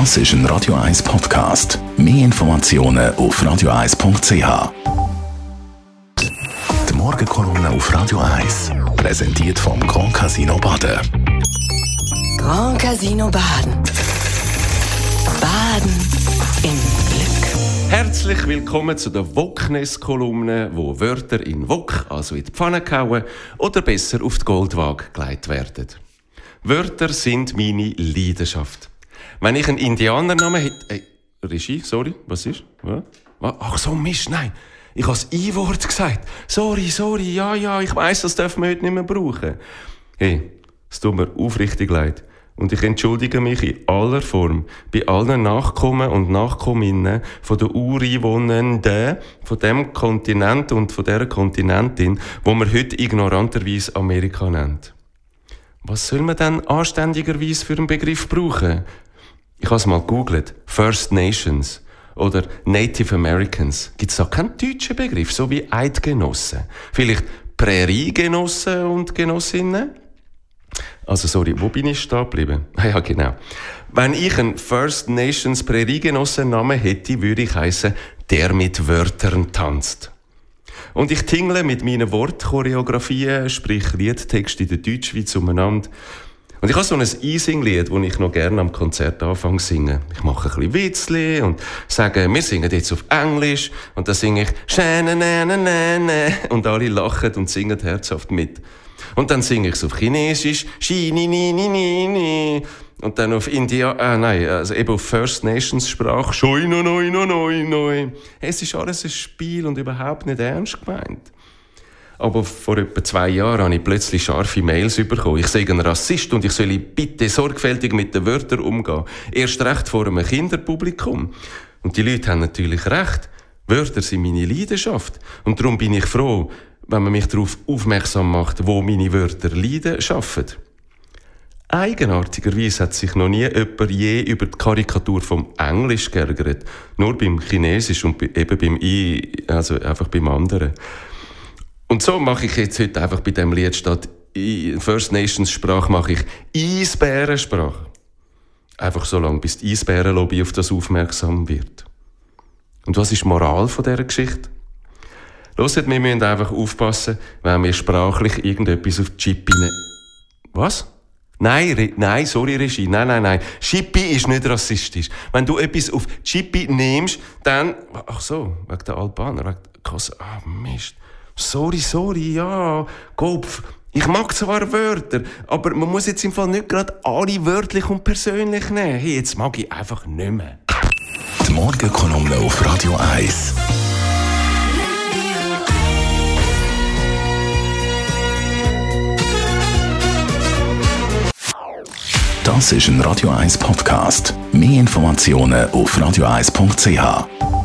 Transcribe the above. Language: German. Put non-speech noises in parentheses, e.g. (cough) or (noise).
Das ist ein Radio 1 Podcast. Mehr Informationen auf radio1.ch. Die Morgenkolumne auf Radio 1 präsentiert vom Grand Casino Baden. Grand Casino Baden. Baden im Glück. Herzlich willkommen zu der Woknes-Kolumne, wo Wörter in Wok, also in die Pfanne gehauen oder besser auf die Goldwaage gelegt werden. Wörter sind meine Leidenschaft. Wenn ich einen Indianernamen hätte... Ey, Regie, sorry, was ist? Was? Ach so, Mist, nein. Ich habe das I-Wort gesagt. Sorry, sorry, ja, ja, ich weiß, das dürfen wir heute nicht mehr brauchen. Hey, es tut mir aufrichtig leid. Und ich entschuldige mich in aller Form bei allen Nachkommen und Nachkomminnen von den Ureinwohnenden von dem Kontinent und von der Kontinentin, wo man heute ignoranterweise Amerika nennt. Was soll man denn anständigerweise für einen Begriff brauchen? Ich habe es mal gegoogelt. First Nations oder Native Americans. Gibt es da keinen deutschen Begriff, so wie Eidgenossen? Vielleicht Präriegenossen und Genossinnen? Also sorry, wo bin ich stehen geblieben? Ah (laughs) ja, genau. Wenn ich einen First Nations Präriegenossen-Namen hätte, würde ich heißen, der mit Wörtern tanzt. Und ich tingle mit meinen Wortchoreografien, sprich Liedtext in der Deutschschweiz umeinander. Und ich habe so ein E-Sing-Lied, das ich noch gerne am Konzert anfange zu singen. Ich mache ein bisschen Witzli und sage, wir singen jetzt auf Englisch. Und dann singe ich. Und alle lachen und singen herzhaft mit. Und dann singe ich es auf Chinesisch. Und dann auf India, äh, nein, also eben auf First Nations Sprache, Shoi, no, no, no, no, no. Es ist alles ein Spiel und überhaupt nicht ernst gemeint. Aber vor etwa zwei Jahren habe ich plötzlich scharfe Mails bekommen. Ich sei ein Rassist und ich soll bitte sorgfältig mit den Wörtern umgehen. Erst recht vor einem Kinderpublikum. Und die Leute haben natürlich recht. Wörter sind meine Leidenschaft. Und darum bin ich froh, wenn man mich darauf aufmerksam macht, wo meine Wörter Leiden schaffen. Eigenartigerweise hat sich noch nie jemand je über die Karikatur vom Englisch geärgert. Nur beim Chinesisch und eben beim I, also einfach beim anderen. Und so mache ich jetzt heute einfach bei dem Lied statt First Nations Sprache mache ich Eisbärensprache. Einfach so lange, bis die Eisbärenlobby auf das aufmerksam wird. Und was ist die Moral von dieser Geschichte? Hört, wir müssen einfach aufpassen, wenn wir sprachlich irgendetwas auf die Chip ne Was? Nein, Re nein, sorry Regie, nein, nein, nein. Chippy ist nicht rassistisch. Wenn du etwas auf Chippy nimmst, dann... Ach so, wegen der Albaner, wegen Ah, Mist. Sorry, sorry, ja, Kopf. Ich mag zwar Wörter, aber man muss jetzt im Fall nicht gerade alle wörtlich und persönlich nehmen. Hey, jetzt mag ich einfach nicht mehr. Die Morgenkolumne auf Radio 1. Das ist ein Radio 1 Podcast. Mehr Informationen auf radio1.ch.